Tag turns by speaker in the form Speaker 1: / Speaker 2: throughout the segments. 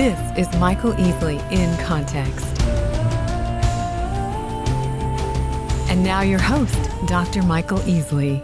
Speaker 1: This is Michael Easley in Context. And now your host, Dr. Michael Easley.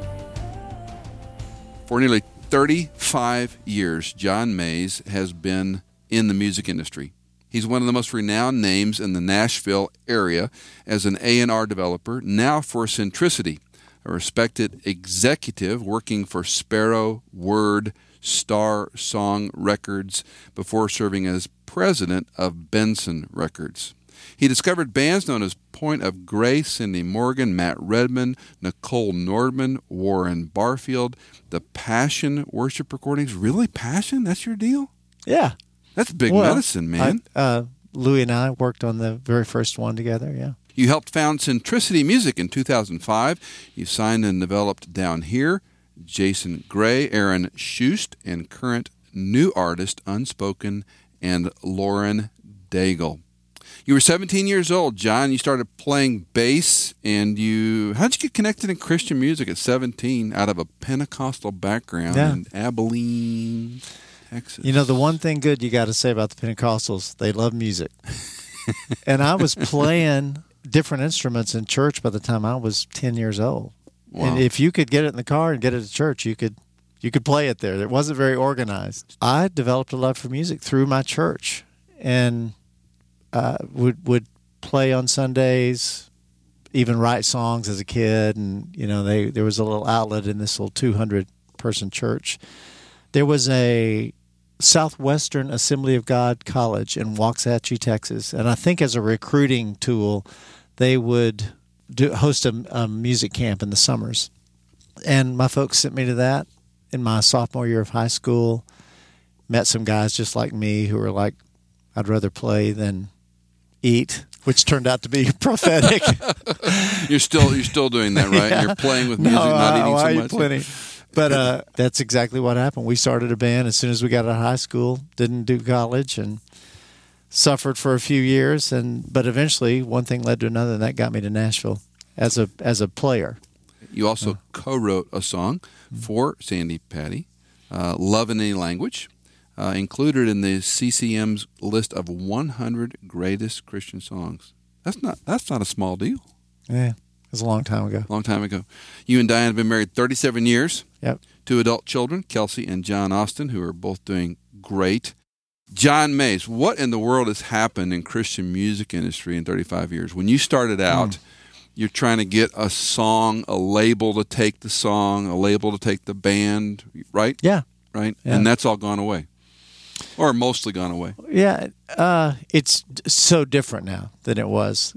Speaker 2: For nearly 35 years, John Mays has been in the music industry. He's one of the most renowned names in the Nashville area as an A&R developer, now for Centricity, a respected executive working for Sparrow, Word, Star Song Records before serving as president of Benson Records. He discovered bands known as Point of Grace, Cindy Morgan, Matt Redman, Nicole Nordeman, Warren Barfield, the Passion worship recordings. Really, Passion? That's your deal?
Speaker 3: Yeah.
Speaker 2: That's big
Speaker 3: Well,
Speaker 2: medicine, man.
Speaker 3: I, uh, Louie and I worked on the very first one together. Yeah.
Speaker 2: You helped found Centricity Music in 2005. You signed and developed Down Here, Jason Gray, Aaron Shust, and current new artist Unspoken and Lauren Daigle. You were 17 years old, John. You started playing bass, and you how'd you get connected in Christian music at 17 out of a Pentecostal background
Speaker 3: Yeah.
Speaker 2: in Abilene, Texas?
Speaker 3: You know, the one thing good you got to say about the Pentecostals, they love music. and I was playing different instruments in church by the time I was 10 years old.
Speaker 2: Wow.
Speaker 3: And if you could get it in the car and get it to church, you could you could play it there. It wasn't very organized. I developed a love for music through my church and uh, would would play on Sundays, even write songs as a kid and you know, they there was a little outlet in this little 200 person church. There was a Southwestern Assembly of God College in Waxahachie, Texas, and I think as a recruiting tool, they would do, host a, a music camp in the summers. And my folks sent me to that in my sophomore year of high school. Met some guys just like me who were like, "I'd rather play than eat," which turned out to be prophetic.
Speaker 2: You're still you're still doing that, right?
Speaker 3: Yeah.
Speaker 2: You're playing with music,
Speaker 3: no,
Speaker 2: not
Speaker 3: I,
Speaker 2: eating
Speaker 3: I
Speaker 2: so much.
Speaker 3: plenty. But uh, that's exactly what happened. We started a band as soon as we got out of high school. Didn't do college and suffered for a few years, and but eventually one thing led to another, and that got me to Nashville as a as a player.
Speaker 2: You also co-wrote a song for Sandi Patty, uh, "Love in Any Language," uh, included in the CCM's list of 100 greatest Christian songs. That's not that's not a small deal.
Speaker 3: Yeah, it was a long time ago.
Speaker 2: Long time ago. You and Diane have been married 37 years.
Speaker 3: Yep.
Speaker 2: Two adult children, Kelsey and John Austin, who are both doing great. John Mays, what in the world has happened in Christian music industry in 35 years? When you started out, you're trying to get a song, a label to take the song, a label to take the band, right?
Speaker 3: Yeah,
Speaker 2: Right?
Speaker 3: Yeah.
Speaker 2: And that's all gone away. Or mostly gone away.
Speaker 3: yeah. Uh, it's so different now than it was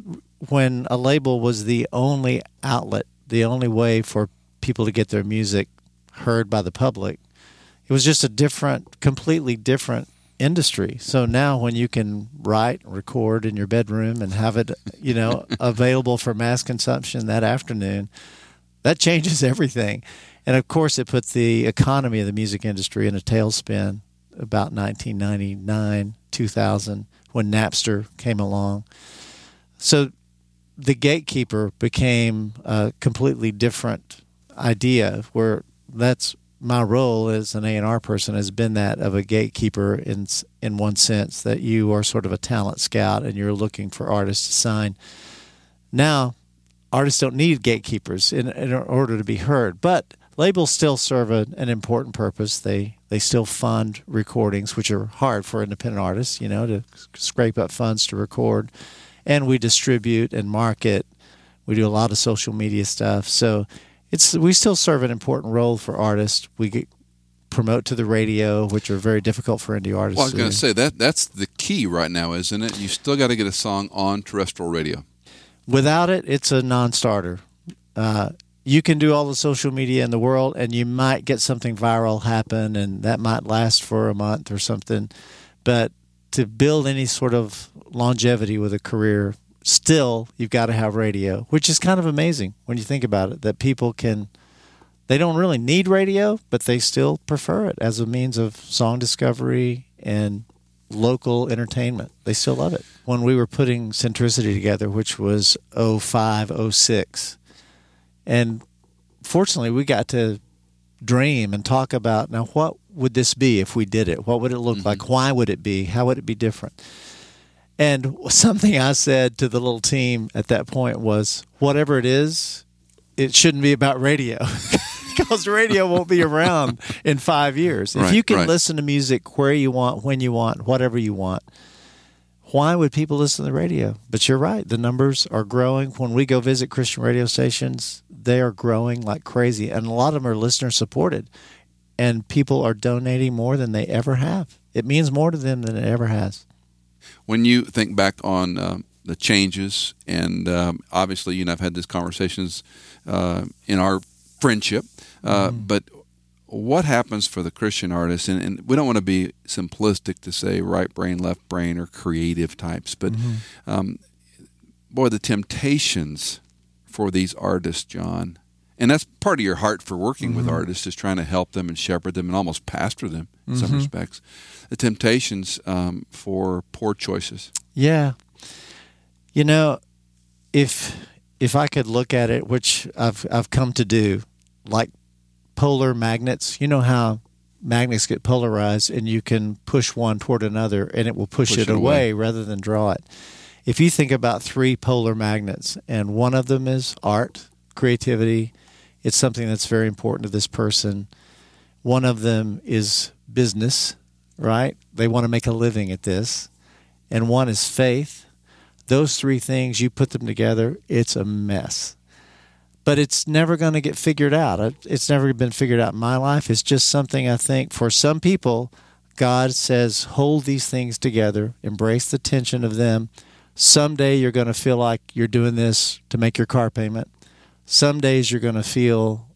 Speaker 3: when a label was the only outlet, the only way for people to get their music heard by the public. It was just a different, completely different industry. So now when you can write, record in your bedroom and have it, you know, available for mass consumption that afternoon, that changes everything. And of course, it put the economy of the music industry in a tailspin about 1999, 2000, when Napster came along. So the gatekeeper became a completely different idea where that's my role as an A&R person has been that of a gatekeeper in in one sense that you are sort of a talent scout and you're looking for artists to sign. Now, artists don't need gatekeepers in, in order to be heard, but labels still serve a, an important purpose. They they still fund recordings, which are hard for independent artists, you know, to scrape up funds to record, and we distribute and market. We do a lot of social media stuff, so it's we still serve an important role for artists. We get, promote to the radio, which are very difficult for indie artists.
Speaker 2: Well, I was going to say that that's the key right now, isn't it? You still got to get a song on terrestrial radio.
Speaker 3: Without it, it's a non-starter. Uh, you can do all the social media in the world, and you might get something viral happen, and that might last for a month or something. But to build any sort of longevity with a career, still you've got to have radio, which is kind of amazing when you think about it. That people can, they don't really need radio, but they still prefer it as a means of song discovery and local entertainment. They still love it. When we were putting Centricity together, which was 05, 06, and fortunately we got to dream and talk about now what would this be if we did it? What would it look mm-hmm. like? Why would it be? How would it be different? And something I said to the little team at that point was, whatever it is, it shouldn't be about radio. because radio won't be around in five years. If you can
Speaker 2: right.
Speaker 3: listen to music where you want, when you want, whatever you want, why would people listen to the radio? But you're right, the numbers are growing. When we go visit Christian radio stations, they are growing like crazy, and a lot of them are listener supported, and people are donating more than they ever have. It means more to them than it ever has.
Speaker 2: When you think back on um, the changes, and um, obviously, you and I've had these conversations uh, in our friendship, uh, but what happens for the Christian artist? And, and we don't want to be simplistic to say right brain, left brain, or creative types, but um, boy, the temptations for these artists, John. And that's part of your heart for working with artists is trying to help them and shepherd them and almost pastor them in some respects. The temptations um, for poor choices.
Speaker 3: Yeah. You know, if if I could look at it, which I've I've come to do, like polar magnets, you know how magnets get polarized and you can push one toward another and it will push,
Speaker 2: Push
Speaker 3: it,
Speaker 2: it away.
Speaker 3: away rather than draw it. If you think about three polar magnets and one of them is art, creativity, it's something that's very important to this person. One of them is business, right? They want to make a living at this. And one is faith. Those three things, you put them together, it's a mess. But it's never going to get figured out. It's never been figured out in my life. It's just something I think for some people, God says, hold these things together, embrace the tension of them. Someday you're going to feel like you're doing this to make your car payment. Some days you're going to feel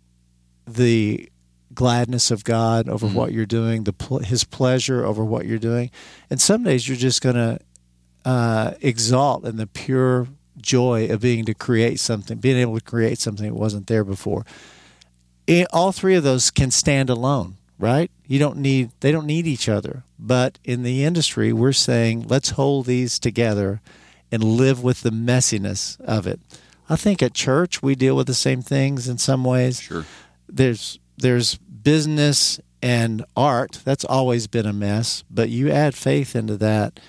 Speaker 3: the gladness of God over what you're doing, the pl- His pleasure over what you're doing, and some days you're just going to uh, exalt in the pure joy of being to create something, being able to create something that wasn't there before. It, all three of those can stand alone, right? You don't need they don't need each other. But in the industry, we're saying let's hold these together and live with the messiness of it. I think at church we deal with the same things in some ways.
Speaker 2: Sure.
Speaker 3: there's there's business and art. That's always been a mess but you add faith into that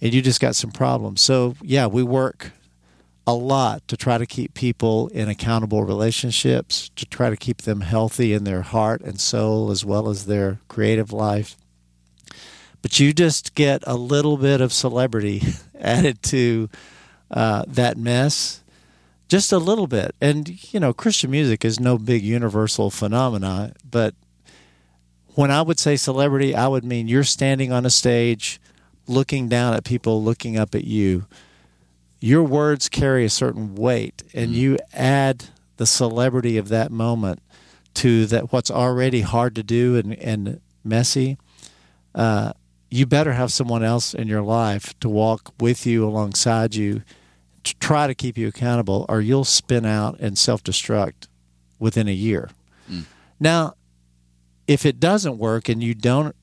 Speaker 3: and you just got some problems. So yeah we work a lot to try to keep people in accountable relationships to try to keep them healthy in their heart and soul as well as their creative life. But you just get a little bit of celebrity added to uh, that mess just a little bit. And you know, Christian music is no big universal phenomena, but when I would say celebrity, I would mean you're standing on a stage looking down at people looking up at you. Your words carry a certain weight and you add the celebrity of that moment to that what's already hard to do and, and messy. Uh, you better have someone else in your life to walk with you alongside you to try to keep you accountable, or you'll spin out and self destruct within a year. Now, if it doesn't work and you don't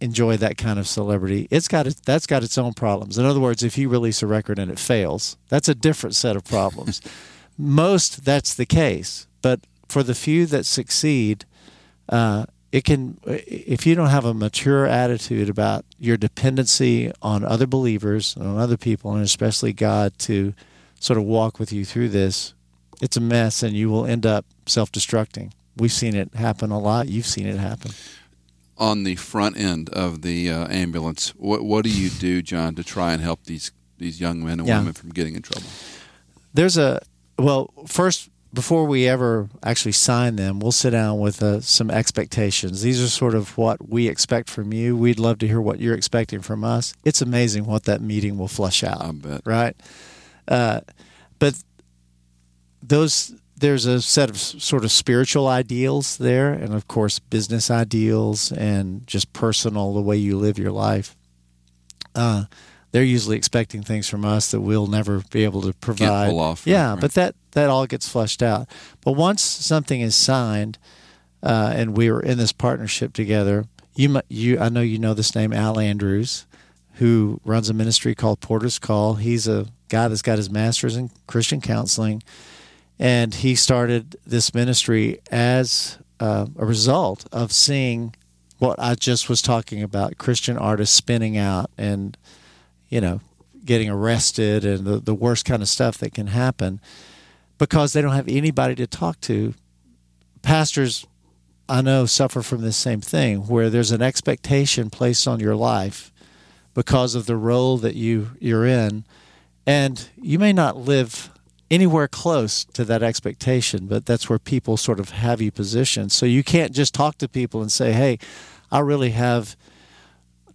Speaker 3: enjoy that kind of celebrity, it's got it, that's got its own problems. In other words, if you release a record and it fails, that's a different set of problems. Most that's the case, but for the few that succeed, uh, it can if you don't have a mature attitude about your dependency on other believers and on other people and especially God to sort of walk with you through this it's a mess and you will end up self-destructing we've seen it happen a lot you've seen it happen
Speaker 2: On the front end of the uh, ambulance, what what do you do, John, to try and help these these young men and
Speaker 3: Yeah.
Speaker 2: women from getting in trouble?
Speaker 3: there's a well first before we ever actually sign them we'll sit down with uh, some expectations. These are sort of what we expect from you. We'd love to hear what you're expecting from us. It's amazing what that meeting will flush out
Speaker 2: I bet.
Speaker 3: right? Uh, but those there's a set of sort of spiritual ideals there and of course business ideals and just personal the way you live your life. Uh, they're usually expecting things from us that we'll never be able to provide.
Speaker 2: off,
Speaker 3: yeah
Speaker 2: right,
Speaker 3: but that that all gets flushed out. But once something is signed uh, and we are in this partnership together you you I know you know this name Al Andrews who runs a ministry called Porter's Call. He's a guy that's got his master's in Christian counseling, and he started this ministry as uh, a result of seeing what I just was talking about Christian artists spinning out and, you know, getting arrested and the, the worst kind of stuff that can happen because they don't have anybody to talk to. Pastors, I know, suffer from this same thing where there's an expectation placed on your life because of the role that you, you're in. And you may not live anywhere close to that expectation, but that's where people sort of have you positioned. So you can't just talk to people and say, "Hey, I really have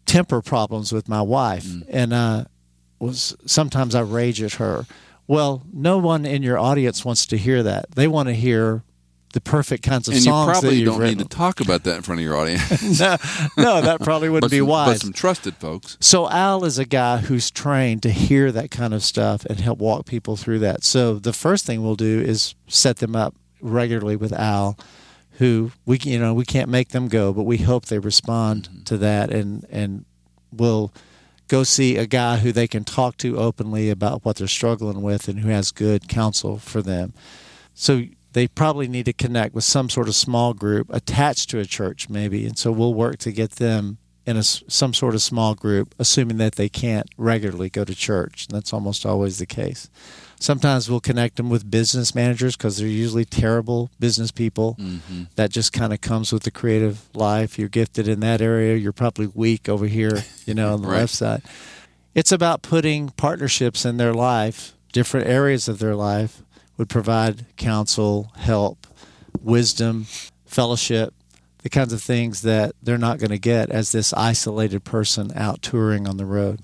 Speaker 3: temper problems with my wife," mm. and uh, was sometimes I rage at her. Well, no one in your audience wants to hear that. They want to hear the perfect kinds of
Speaker 2: and
Speaker 3: songs.
Speaker 2: You probably
Speaker 3: don't
Speaker 2: written. need to talk about that in front of your audience.
Speaker 3: no, no, that probably wouldn't
Speaker 2: be
Speaker 3: some, wise.
Speaker 2: But some trusted folks.
Speaker 3: So Al is a guy who's trained to hear that kind of stuff and help walk people through that. So the first thing we'll do is set them up regularly with Al, who we you know we can't make them go, but we hope they respond mm-hmm. to that and and will go see a guy who they can talk to openly about what they're struggling with and who has good counsel for them. So they probably need to connect with some sort of small group attached to a church, maybe. And so we'll work to get them in a, some sort of small group, assuming that they can't regularly go to church. And that's almost always the case. Sometimes we'll connect them with business managers because they're usually terrible business people. Mm-hmm. That just kind of comes with the creative life. You're gifted in that area, you're probably weak over here, you know, on the right. left side. It's about putting partnerships in their life, different areas of their life, would provide counsel, help, wisdom, fellowship, the kinds of things that they're not going to get as this isolated person out touring on the road.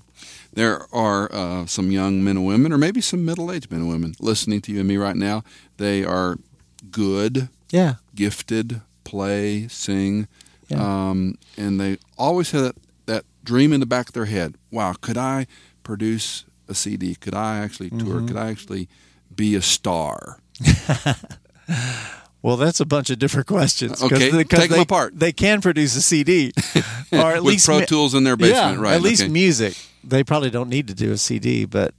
Speaker 2: There are uh, some young men and women, or maybe some middle aged men and women, listening to you and me right now. They are good,
Speaker 3: yeah,
Speaker 2: gifted, play, sing, yeah. um, and they always have that, that dream in the back of their head. Wow, could I produce a CD? Could I actually tour? Mm-hmm. Could I actually be a star?
Speaker 3: well, that's a bunch of different questions.
Speaker 2: Okay, they, take
Speaker 3: they,
Speaker 2: them apart.
Speaker 3: They can produce a CD,
Speaker 2: or at least Pro Tools in their basement,
Speaker 3: yeah,
Speaker 2: right?
Speaker 3: At least okay. music. They probably don't need to do a CD, but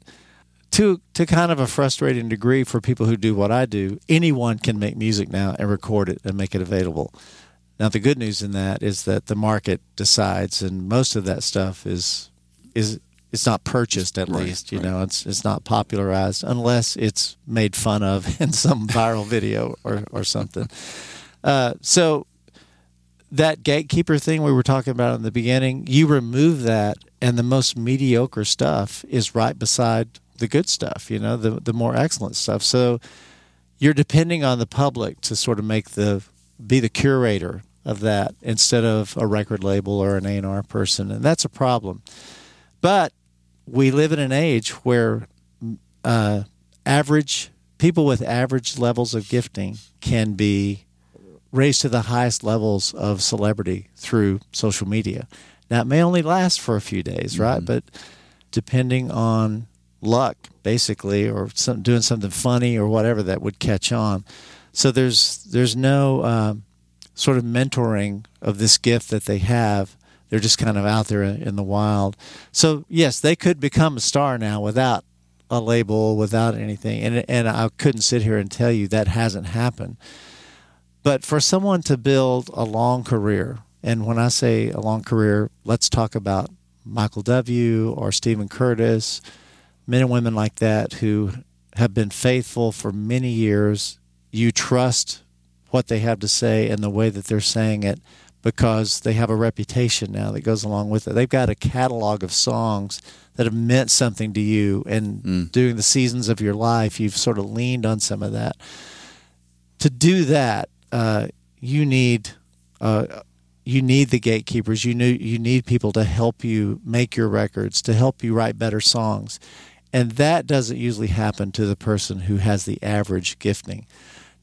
Speaker 3: to to kind of a frustrating degree for people who do what I do, anyone can make music now and record it and make it available. Now, the good news in that is that the market decides, and most of that stuff is is it's not purchased at right, least. You right. know, it's it's not popularized unless it's made fun of in some viral video or or something. Uh, so that gatekeeper thing we were talking about in the beginning, you remove that, and the most mediocre stuff is right beside the good stuff. You know, the the more excellent stuff. So you're depending on the public to sort of make the be the curator of that instead of a record label or an A&R person, and that's a problem. But we live in an age where uh, average people with average levels of gifting can be raised to the highest levels of celebrity through social media. Now, it may only last for a few days, right? Mm-hmm. But depending on luck, basically, or some, doing something funny or whatever that would catch on. So there's there's no uh, sort of mentoring of this gift that they have they're just kind of out there in the wild. So yes, they could become a star now without a label, without anything. And and I couldn't sit here and tell you that hasn't happened. But for someone to build a long career, and when I say a long career, let's talk about Michael W. or Steven Curtis, men and women like that who have been faithful for many years. You trust what they have to say and the way that they're saying it because they have a reputation now that goes along with it. They've got a catalog of songs that have meant something to you, and mm. during the seasons of your life, you've sort of leaned on some of that. To do that, uh, you need uh, you need the gatekeepers. You need you need people to help you make your records, to help you write better songs, and that doesn't usually happen to the person who has the average gifting.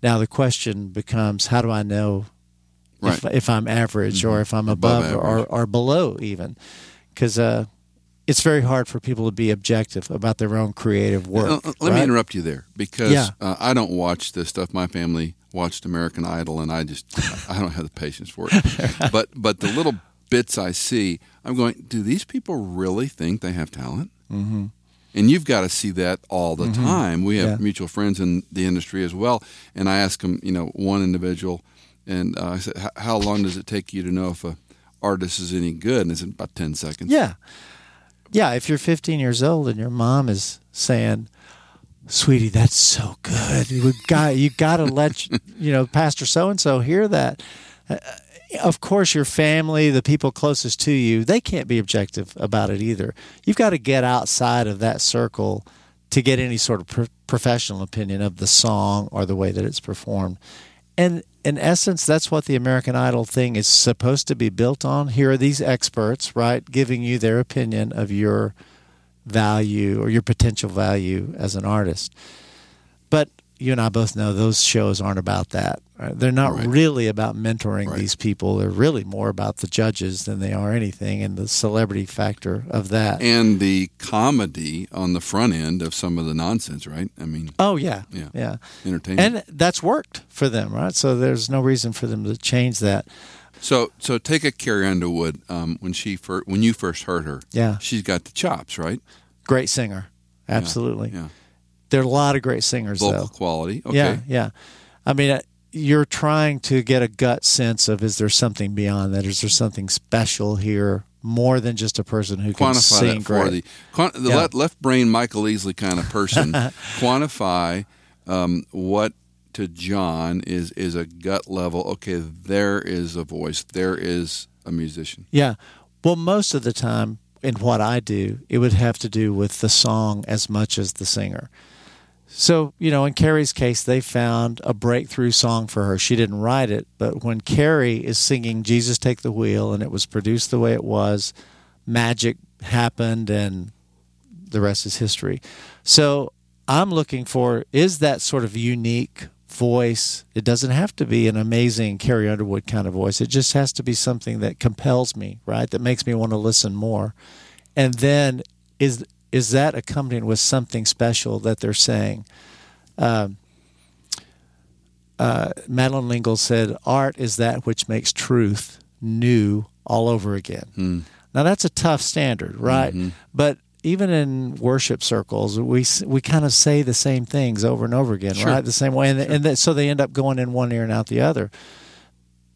Speaker 3: Now the question becomes, how do I know right. if, if, I'm average mm-hmm. or if I'm above, above or, or below even. Because uh, it's very hard for people to be objective about their own creative work.
Speaker 2: Uh, let right? me interrupt you there because yeah. uh, I don't watch this stuff. My family watched American Idol, and I just I don't have the patience for it. but but the little bits I see, I'm going. Do these people really think they have talent? Mm-hmm. And you've got to see that all the mm-hmm. time. We have yeah. mutual friends in the industry as well, and I ask them, you know, one individual and uh, I said, "How long does it take you to know if a artist is any good, and it's about ten seconds.
Speaker 3: Yeah. Yeah. If you're 15 years old and your mom is saying, sweetie, that's so good. You got, you got to let, you know, Pastor so and so hear that. Uh, of course, your family, the people closest to you, they can't be objective about it either. You've got to get outside of that circle to get any sort of pro- professional opinion of the song or the way that it's performed. And in essence, that's what the American Idol thing is supposed to be built on. Here are these experts, right, giving you their opinion of your value or your potential value as an artist. But you and I both know those shows aren't about that. Right? They're not
Speaker 2: Right.
Speaker 3: really about mentoring
Speaker 2: Right.
Speaker 3: these people. They're really more about the judges than they are anything and the celebrity factor of that.
Speaker 2: And the comedy on the front end of some of the nonsense, right? I mean,
Speaker 3: oh yeah,
Speaker 2: Yeah.
Speaker 3: yeah.
Speaker 2: entertainment.
Speaker 3: And that's worked for them, right? So there's no reason for them to change that.
Speaker 2: So, so take a Carrie Underwood. Um, when she fir- when you first heard her,
Speaker 3: Yeah.
Speaker 2: she's got the chops, right?
Speaker 3: Great singer, absolutely.
Speaker 2: Yeah,
Speaker 3: There are a lot of great singers,
Speaker 2: vocal
Speaker 3: though.
Speaker 2: quality. Okay,
Speaker 3: Yeah, yeah. I mean, uh, you're trying to get a gut sense of is there something beyond that? Is there something special here more than just a person who can sing
Speaker 2: for
Speaker 3: great?
Speaker 2: the, the
Speaker 3: Yeah.
Speaker 2: left, left brain Michael Easley kind of person. quantify um, what to John is is a gut level. Okay, there is a voice. There is a musician.
Speaker 3: Yeah. Well, most of the time in what I do, it would have to do with the song as much as the singer. So, you know, in Carrie's case, they found a breakthrough song for her. She didn't write it, but when Carrie is singing Jesus Take the Wheel and it was produced the way it was, magic happened and the rest is history. So I'm looking for is that sort of unique voice. It doesn't have to be an amazing Carrie Underwood kind of voice. It just has to be something that compels me, right? That makes me want to listen more. And then is is that accompanied with something special that they're saying? Um, uh, Madeleine L'Engle said, "Art is that which makes truth new all over again." Now that's a tough standard, right? But even in worship circles, we we kind of say the same things over and over again,
Speaker 2: Sure.
Speaker 3: right? The same way, and, and that, so they end up going in one ear and out the other.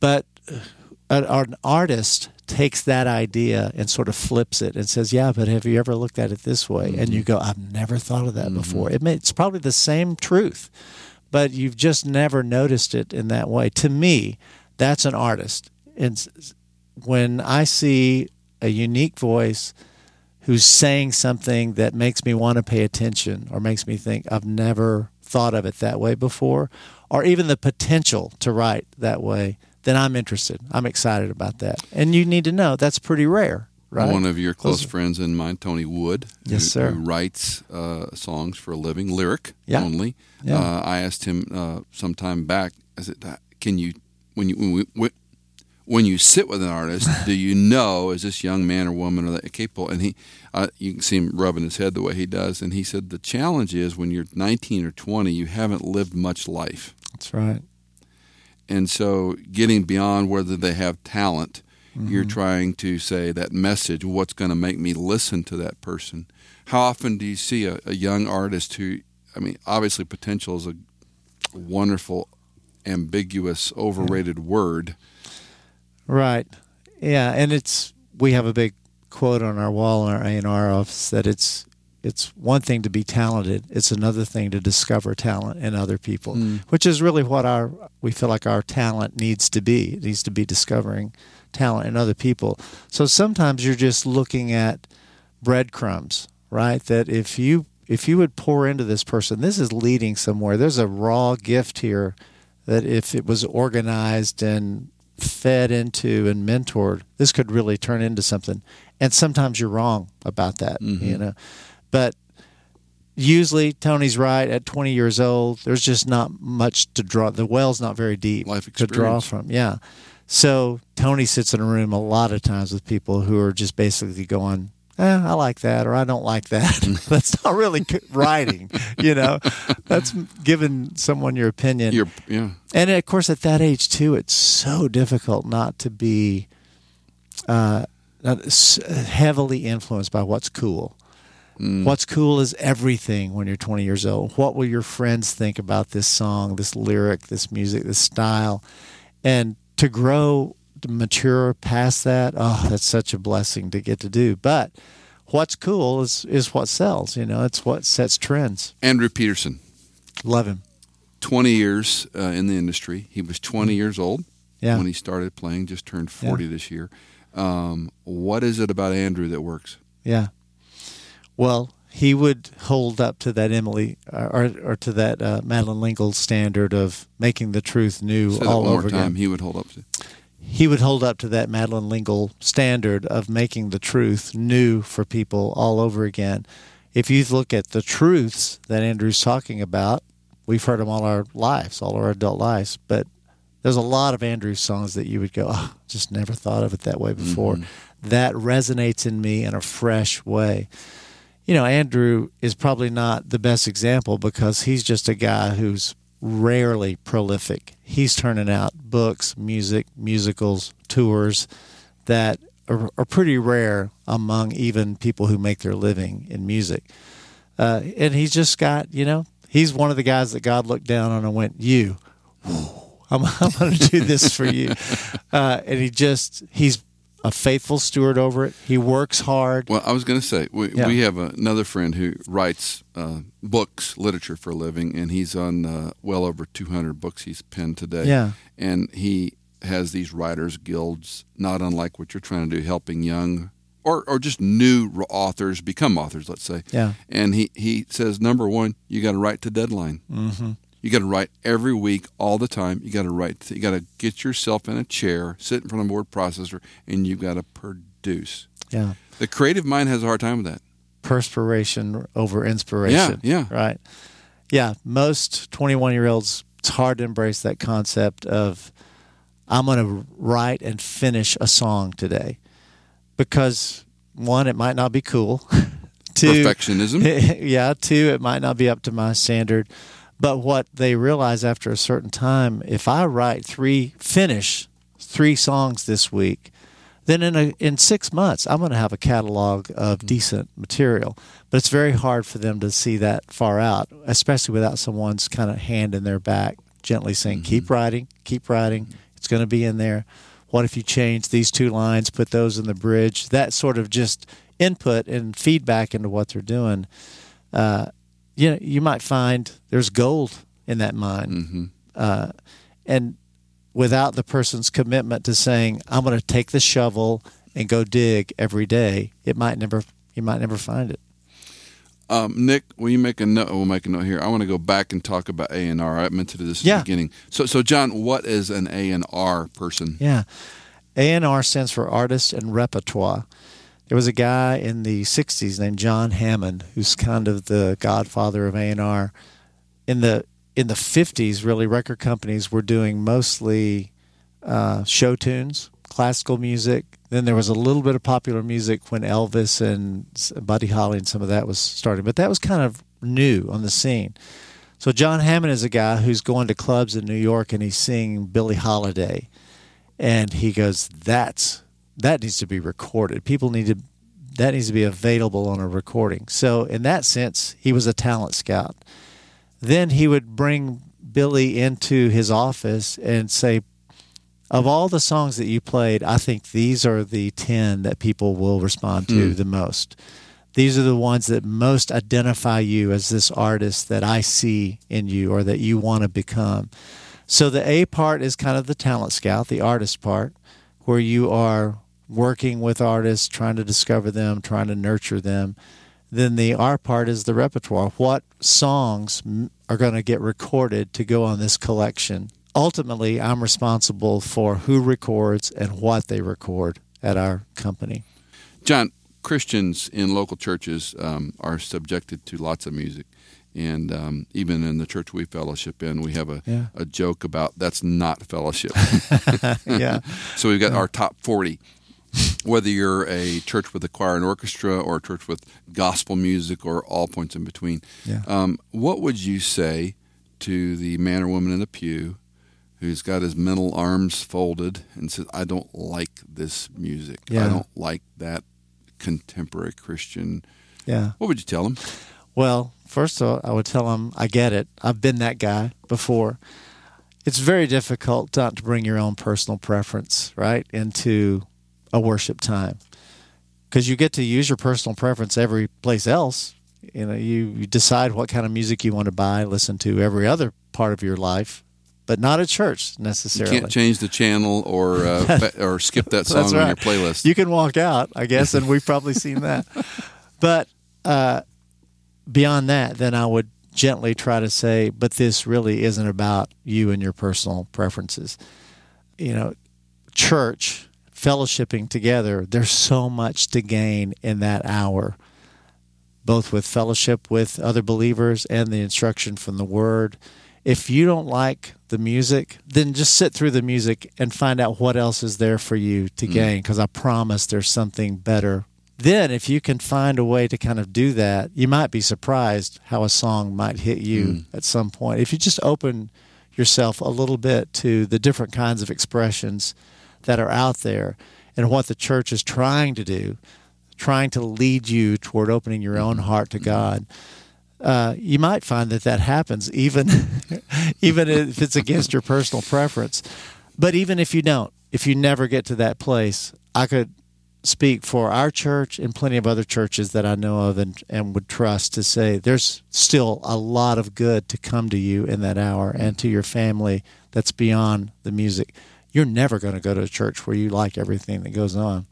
Speaker 3: But an, an artist takes that idea and sort of flips it and says, "Yeah, but have you ever looked at it this way?" And mm-hmm. you go, "I've never thought of that mm-hmm. before." It may, it's probably the same truth, but you've just never noticed it in that way. To me, that's an artist. And when I see a unique voice who's saying something that makes me want to pay attention or makes me think I've never thought of it that way before, or even the potential to write that way, then I'm interested. I'm excited about that. And you need to know that's pretty rare, right?
Speaker 2: One of your close
Speaker 3: Those-
Speaker 2: friends and mine, Tony Wood,
Speaker 3: Yes,
Speaker 2: who,
Speaker 3: sir.
Speaker 2: who writes uh, songs for a living, lyric
Speaker 3: Yeah.
Speaker 2: only.
Speaker 3: Yeah.
Speaker 2: Uh, I asked him uh, some time back. I said, "Uh, "Can you, when you when, we, when you sit with an artist, do you know is this young man or woman or that capable?" And he, uh, you can see him rubbing his head the way he does. And he said, "The challenge is when you're 19 or 20, you haven't lived much life."
Speaker 3: That's right.
Speaker 2: and so getting beyond whether they have talent
Speaker 3: Mm-hmm.
Speaker 2: you're trying to say that message what's going to make me listen to that person how often do you see a, a young artist who i mean obviously potential is a wonderful ambiguous overrated word
Speaker 3: Right. Yeah, and it's we have a big quote on our wall in our A and R office that it's it's one thing to be talented, it's another thing to discover talent in other people, hmm. which is really what our we feel like our talent needs to be. It needs to be discovering talent in other people. So sometimes you're just looking at breadcrumbs, right? That if you if you would pour into this person, this is leading somewhere. There's a raw gift here that if it was organized and fed into and mentored, this could really turn into something. And sometimes you're wrong about that, you mm-hmm. know. But usually Tony's right at 20 years old, there's just not much to draw. The well's not very deep
Speaker 2: Life
Speaker 3: to draw from. Yeah. So Tony sits in a room a lot of times with people who are just basically going, eh, I like that or I don't like that. That's not really writing, you know. That's giving someone your opinion.
Speaker 2: you're yeah
Speaker 3: And of course, at that age too, it's so difficult not to be uh, heavily influenced by what's cool. What's cool is everything when you're 20 years old. What will your friends think about this song, this lyric, this music, this style? And to grow to mature past that, oh, that's such a blessing to get to do. But what's cool is is what sells. You know, it's what sets trends.
Speaker 2: Andrew Peterson,
Speaker 3: Love him.
Speaker 2: 20 years uh, in the industry. He was 20 years old
Speaker 3: Yeah.
Speaker 2: when he started playing, just turned 40 this year. Um, what is it about Andrew that works?
Speaker 3: Yeah. Well, he would hold up to that Emily or, or to that uh, Madeleine L'Engle standard of making the truth new all over
Speaker 2: time.
Speaker 3: again.
Speaker 2: He would hold up to.
Speaker 3: He would hold up to that Madeleine L'Engle standard of making the truth new for people all over again. If you look at the truths that Andrew's talking about, we've heard them all our lives, all our adult lives, but there's a lot of Andrew's songs that you would go, oh, just never thought of it that way before. Mm-hmm. That resonates in me in a fresh way. You know, Andrew is probably not the best example because he's just a guy who's rarely prolific. He's turning out books, music, musicals, tours that are, are pretty rare among even people who make their living in music. Uh, and he's just got, you know, he's one of the guys that God looked down on and went, You, I'm, I'm going to do this for you. Uh, and he just, he's a faithful steward over it. He works hard.
Speaker 2: Well, I was going to say we,
Speaker 3: Yeah.
Speaker 2: we have another friend who writes uh, books, literature for a living, and he's on uh, well over 200 books he's penned today.
Speaker 3: Yeah.
Speaker 2: and he has these writers guilds, not unlike what you're trying to do, helping young or or just new authors become authors. Let's say.
Speaker 3: Yeah.
Speaker 2: And he he says number one, you got to write to deadline.
Speaker 3: Mm-hmm.
Speaker 2: You got to write every week, all the time. You got to write. You got to get yourself in a chair, sit in front of a word processor, and you got to produce.
Speaker 3: Yeah.
Speaker 2: The creative mind has a hard time with that.
Speaker 3: perspiration over inspiration.
Speaker 2: Yeah, yeah.
Speaker 3: Right. Yeah. Most 21 year olds, it's hard to embrace that concept of, I'm going to write and finish a song today. Because, one, it might not be cool. Two,
Speaker 2: Perfectionism.
Speaker 3: yeah. Two, it might not be up to my standard. But what they realize after a certain time, if I write three, finish three songs this week, then in a, in six months I'm going to have a catalog of mm-hmm. decent material. But it's very hard for them to see that far out, especially without someone's kind of hand in their back, gently saying, mm-hmm. "Keep writing, keep writing. Mm-hmm. It's going to be in there." What if you change these two lines, put those in the bridge? That sort of just input and feedback into what they're doing. Uh, you know, you might find there's gold in that mine,
Speaker 2: hmm
Speaker 3: uh, and without the person's commitment to saying, "I'm going to take the shovel and go dig every day," it might never, you might never find it.
Speaker 2: Um, Nick, will you make a note? We'll make a note here. I want to go back and talk about A and R. I meant to do this at
Speaker 3: Yeah.
Speaker 2: the beginning. So, so John, what is an A and R person?
Speaker 3: Yeah. A&R stands for Artist and Repertoire. There was a guy in the 60s named John Hammond who's kind of the godfather of A&R. In the in the 50s, really record companies were doing mostly uh, show tunes, classical music. Then there was a little bit of popular music when Elvis and Buddy Holly and some of that was starting, but that was kind of new on the scene. So John Hammond is a guy who's going to clubs in New York and he's seeing Billie Holiday and he goes that's that needs to be recorded. People need to that needs to be available on a recording. So in that sense he was a talent scout. Then he would bring Billie into his office and say of all the songs that you played i think these are the 10 that people will respond to hmm. the most. These are the ones that most identify you as this artist that i see in you or that you want to become. So the A part is kind of the talent scout, the artist part, where you are working with artists, trying to discover them, trying to nurture them. Then the R part is the repertoire. What songs are going to get recorded to go on this collection? Ultimately, I'm responsible for who records and what they record at our company.
Speaker 2: John, Christians in local churches um, are subjected to lots of music. And um, even in the church we fellowship in, we have a,
Speaker 3: Yeah.
Speaker 2: a joke about that's not fellowship.
Speaker 3: yeah.
Speaker 2: so we've got our top 40. Whether you're a church with a choir and orchestra or a church with gospel music or all points in between,
Speaker 3: Yeah.
Speaker 2: um, what would you say to the man or woman in the pew who's got his mental arms folded and says, I don't like this music. I don't like that contemporary Christian.
Speaker 3: Yeah.
Speaker 2: What would you tell them?
Speaker 3: Well, first of all, I would tell them I get it. I've been that guy before. it's very difficult not to bring your own personal preference right into a worship time because you get to use your personal preference every place else. You know, you, you decide what kind of music you want to buy, listen to every other part of your life, but not at church necessarily.
Speaker 2: You can't change the channel or uh, or skip that song
Speaker 3: That's
Speaker 2: on your playlist.
Speaker 3: You can walk out, I guess, and we've probably seen that. But uh, beyond that, then I would gently try to say, but this really isn't about you and your personal preferences. You know, church, fellowshipping together, there's so much to gain in that hour, both with fellowship with other believers and the instruction from the Word. If you don't like the music, then just sit through the music and find out what else is there for you to mm. gain, because I promise there's something better then if you can find a way to kind of do that, you might be surprised how a song might hit you
Speaker 2: Mm.
Speaker 3: at some point. If you just open yourself a little bit to the different kinds of expressions that are out there and what the church is trying to do, trying to lead you toward opening your own heart to God. Uh, you might find that that happens even even if it's against your personal preference. But even if you don't, if you never get to that place, I could speak for our church and plenty of other churches that I know of and, and would trust to say there's still a lot of good to come to you in that hour and to your family that's beyond the music. You're never going to go to a church where you like everything that goes on.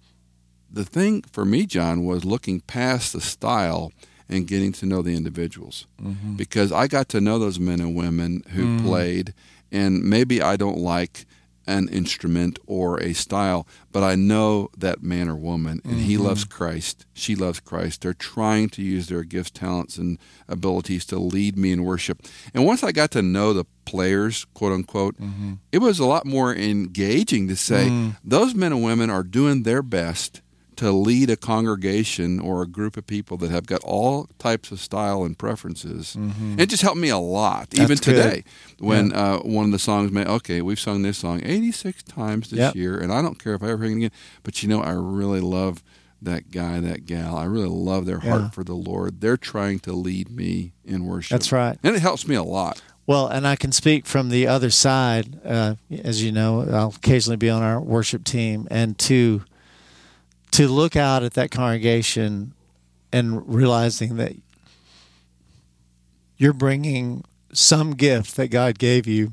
Speaker 2: the thing for me, John, was looking past the style and getting to know the individuals
Speaker 3: Mm-hmm.
Speaker 2: because I got to know those men and women who
Speaker 3: Mm.
Speaker 2: played, and maybe I don't like an instrument or a style, but I know that man or woman, and he
Speaker 3: Mm-hmm.
Speaker 2: loves Christ. She loves Christ. They're trying to use their gifts, talents, and abilities to lead me in worship. And once I got to know the players, quote unquote,
Speaker 3: Mm-hmm.
Speaker 2: it was a lot more engaging to say
Speaker 3: Mm.
Speaker 2: those men and women are doing their best to lead a congregation or a group of people that have got all types of style and preferences. It just helped me a lot, even
Speaker 3: Mm-hmm. Good.
Speaker 2: today. When uh, one of the songs, may okay, we've sung this song 86 times this
Speaker 3: Yep.
Speaker 2: year, and I don't care if I ever hear it again, but you know, I really love that guy, that gal. I really love their heart
Speaker 3: Yeah.
Speaker 2: for the Lord. They're trying to lead me in worship.
Speaker 3: That's right.
Speaker 2: And it helps me a lot.
Speaker 3: Well, and I can speak from the other side. Uh, as you know, I'll occasionally be on our worship team, and to to look out at that congregation and realizing that you're bringing some gift that God gave you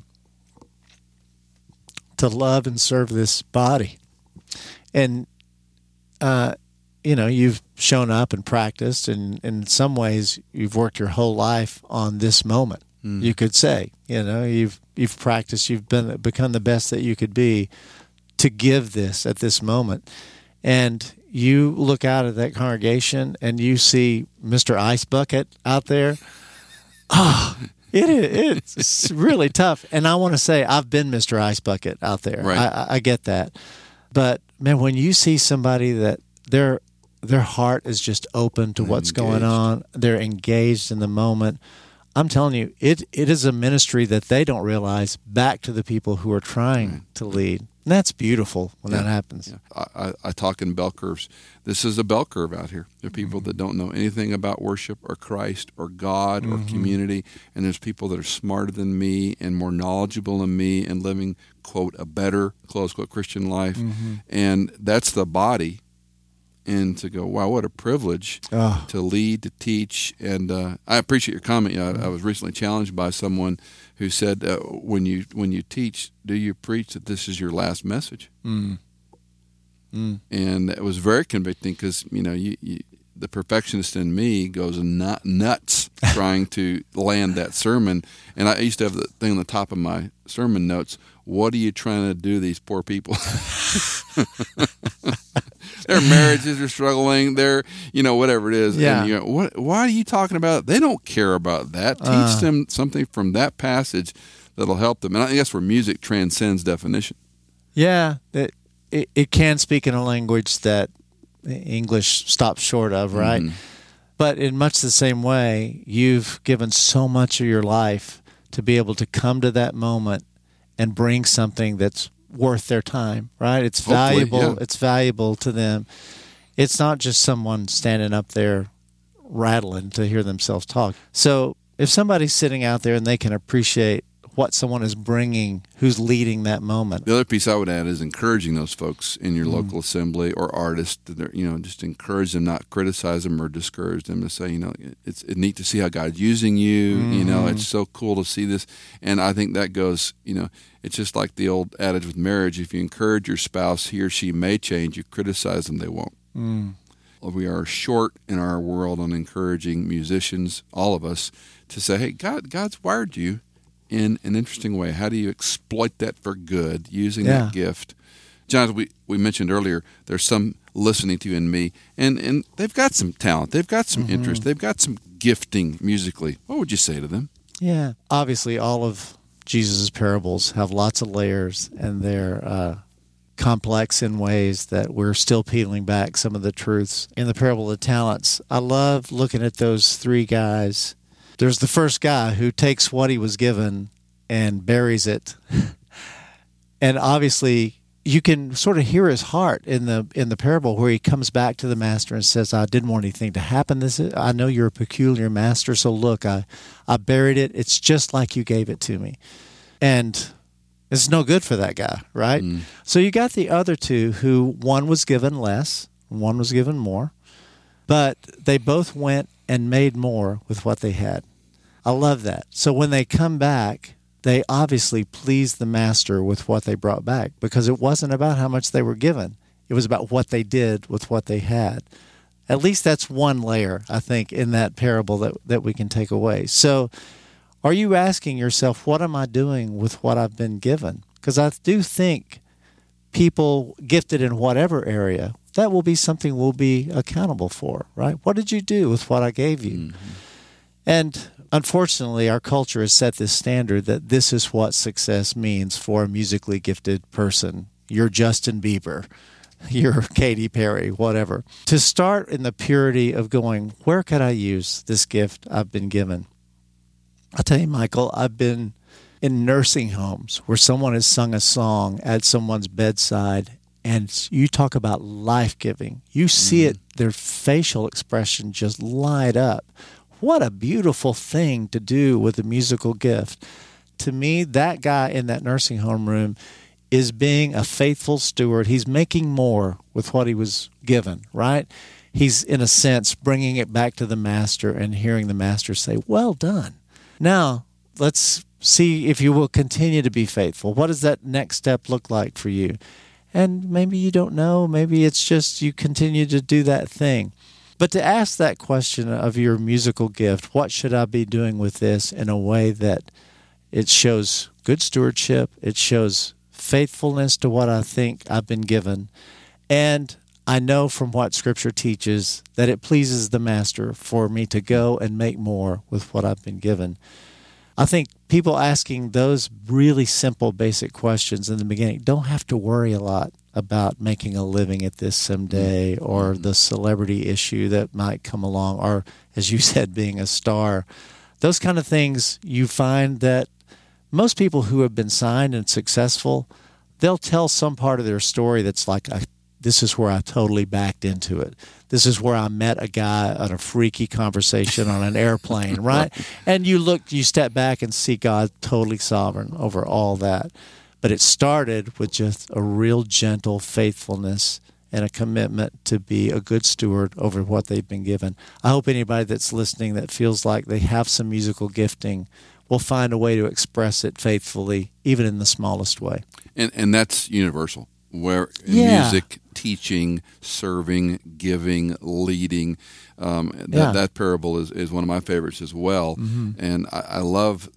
Speaker 3: to love and serve this body, and uh, you know you've shown up and practiced, and in some ways you've worked your whole life on this moment you could say. You know, you've you've practiced, you've been become the best that you could be to give this at this moment. And you look out at that congregation and you see Mr. Ice Bucket out there. Oh, it is, it's really tough. And I want to say I've been Mr. Ice Bucket out there.
Speaker 2: Right.
Speaker 3: I, I- I get that. But man, when you see somebody that their their heart is just open to what's going on, they're engaged in the moment. I'm telling you, it it is a ministry that they don't realize back to the people who are trying to lead. And that's beautiful when that happens.
Speaker 2: Yeah. I, I, I talk in bell curves. This is a bell curve out here. There are mm-hmm. people that don't know anything about worship or Christ or God or mm-hmm. community, and there's people that are smarter than me and more knowledgeable than me and living quote a better close quote Christian life, mm-hmm. and that's the body. And to go, wow, what a privilege
Speaker 3: Oh.
Speaker 2: to lead, to teach, and uh, I appreciate your comment. I, I was recently challenged by someone who said, uh, "When you when you teach, do you preach that this is your last message?" and it was very convicting because you know you, you, the perfectionist in me goes nut, nuts trying to land that sermon. And i used to have the thing on the top of my sermon notes what are you trying to do these poor people? Their marriages are struggling. They're you know whatever it is.
Speaker 3: Yeah.
Speaker 2: and you know, what why are you talking about they don't care about that. Teach
Speaker 3: Uh.
Speaker 2: them something from that passage that'll help them. And i think that's where music transcends definition.
Speaker 3: Yeah, it, it it can speak in a language that English stops short of, right? But in much the same way, you've given so much of your life to be able to come to that moment and bring something that's worth their time, right? It's
Speaker 2: Hopefully,
Speaker 3: valuable.
Speaker 2: yeah.
Speaker 3: It's valuable to them. It's not just someone standing up there rattling to hear themselves talk. So if somebody's sitting out there and they can appreciate what someone is bringing who's leading that moment.
Speaker 2: The other piece I would add is encouraging those folks in your mm-hmm. local assembly or artists. You know, just encourage them, not criticize them or discourage them. To say, you know, it's, it's neat to see how God's using you. You know, it's mm-hmm. so cool to see this. And I think that goes, you know, it's just like the old adage with marriage: if you encourage your spouse, he or she may change. You criticize them, they won't. Mm. We are short in our world on encouraging musicians, all of us, to say, "Hey, God, God's wired you in an interesting way. How do you exploit that for good using
Speaker 3: Yeah.
Speaker 2: that gift?" John, we, we mentioned earlier, there's some listening to you and me, and, and they've got some talent, they've got some interest, they've got some gifting musically. What would you say to them?
Speaker 3: Yeah. Obviously, all of Jesus' parables have lots of layers and they're uh, complex in ways that we're still peeling back some of the truths. In the parable of the talents, I love looking at those three guys. There's the first guy who takes what he was given and buries it. and obviously, you can sort of hear his heart in the in the parable where he comes back to the master and says, "I didn't want anything to happen. This is, I know you're a peculiar master, so look, I I buried it. It's just like you gave it to me." And it's no good for that guy, right? Mm. So you got the other two who one was given less, one was given more, but they both went and made more with what they had. I love that. So when they come back, they obviously pleased the master with what they brought back because it wasn't about how much they were given. It was about what they did with what they had. At least that's one layer, I think, in that parable that, that we can take away. So are you asking yourself, what am I doing with what I've been given? Because I do think people gifted in whatever area, that will be something we'll be accountable for, right? What did you do with what I gave you? Mm-hmm. And unfortunately, our culture has set this standard that this is what success means for a musically gifted person. You're Justin Bieber, you're Katy Perry, whatever. To start in the purity of going, where could I use this gift I've been given? I'll tell you, Michael, I've been in nursing homes where someone has sung a song at someone's bedside and you talk about life giving. You see mm. it, their facial expression just light up. What a beautiful thing to do with a musical gift. To me, that guy in that nursing home room is being a faithful steward. He's making more with what he was given, right? He's, in a sense, bringing it back to the master and hearing the master say, Well done. Now, let's see if you will continue to be faithful. What does that next step look like for you? And maybe you don't know. Maybe it's just you continue to do that thing. But to ask that question of your musical gift, what should I be doing with this in a way that it shows good stewardship, it shows faithfulness to what I think I've been given, and I know from what Scripture teaches that it pleases the Master for me to go and make more with what I've been given. I think people asking those really simple, basic questions in the beginning. Don't have to worry a lot about making a living at this someday mm-hmm. or mm-hmm. the celebrity issue that might come along, or, as you said, being a star. Those kind of things you find that most people who have been signed and successful, they'll tell some part of their story that's like, I, this is where I totally backed into it. This is where I met a guy on a freaky conversation on an airplane, right? And you look, you step back and see God totally sovereign over all that. But it started with just a real gentle faithfulness and a commitment to be a good steward over what they've been given. I hope anybody that's listening that feels like they have some musical gifting will find a way to express it faithfully, even in the smallest way.
Speaker 2: And and that's universal. Where
Speaker 3: Yeah.
Speaker 2: music, teaching, serving, giving, leading. Um, that
Speaker 3: Yeah.
Speaker 2: that parable is, is one of my favorites as well.
Speaker 3: Mm-hmm.
Speaker 2: And I, I love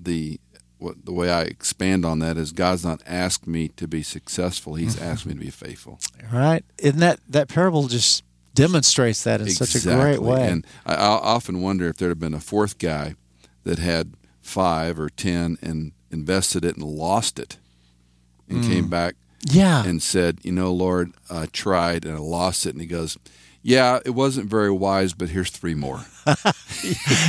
Speaker 2: the what the way I expand on that is God's not asked me to be successful; He's
Speaker 3: Mm-hmm.
Speaker 2: asked me to be faithful.
Speaker 3: Right? And that, that parable just demonstrates that in such a great
Speaker 2: Exactly.
Speaker 3: way.
Speaker 2: And I, I often wonder if there had been a fourth guy that had five or ten and invested it and lost it, and
Speaker 3: Mm.
Speaker 2: came back
Speaker 3: yeah.
Speaker 2: and said, "You know, Lord, I tried and I lost it." And he goes, "Yeah, it wasn't very wise, but here's three more."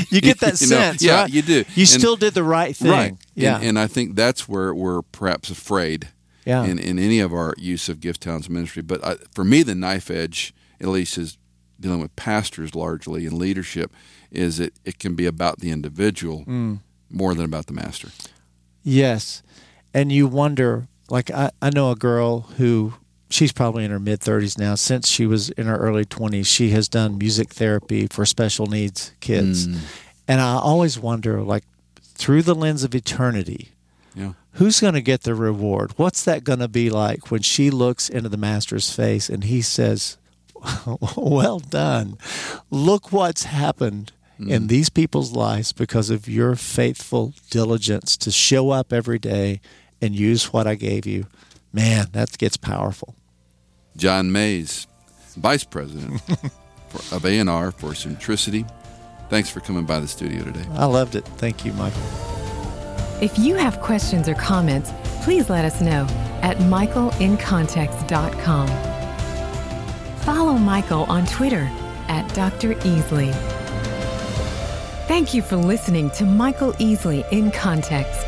Speaker 3: you get that
Speaker 2: You know,
Speaker 3: sense.
Speaker 2: yeah,
Speaker 3: right?
Speaker 2: you do.
Speaker 3: You
Speaker 2: And-
Speaker 3: still did the right thing.
Speaker 2: Right.
Speaker 3: Yeah.
Speaker 2: And, and I think that's where we're perhaps afraid
Speaker 3: Yeah.
Speaker 2: in, in any of our use of gift talents ministry. But I, for me, the knife edge, at least, is dealing with pastors largely and leadership, is it, it can be about the individual
Speaker 3: Mm.
Speaker 2: more than about the master.
Speaker 3: Yes. And you wonder, like, I, I know a girl who she's probably in her mid 30s now. Since she was in her early 20s, she has done music therapy for special needs kids.
Speaker 2: Mm.
Speaker 3: And I always wonder, like, through the lens of eternity,
Speaker 2: Yeah.
Speaker 3: who's going to get the reward? What's that going to be like when she looks into the master's face and he says, Well done. Look what's happened in these people's lives because of your faithful diligence to show up every day and use what I gave you. Man, that gets powerful.
Speaker 2: John Mays, Vice President for, of A&R for Centricity. Thanks for coming by the studio today.
Speaker 3: I loved it. Thank you, Michael.
Speaker 1: If you have questions or comments, please let us know at michaelincontext.com. Follow Michael on Twitter at Dr. Easley. Thank you for listening to Michael Easley in Context.